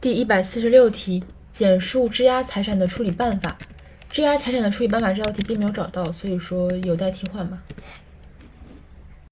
第一百四十六题简述质押财产的处理办法。质押财产的处理办法这道题并没有找到所以说有待替换吧。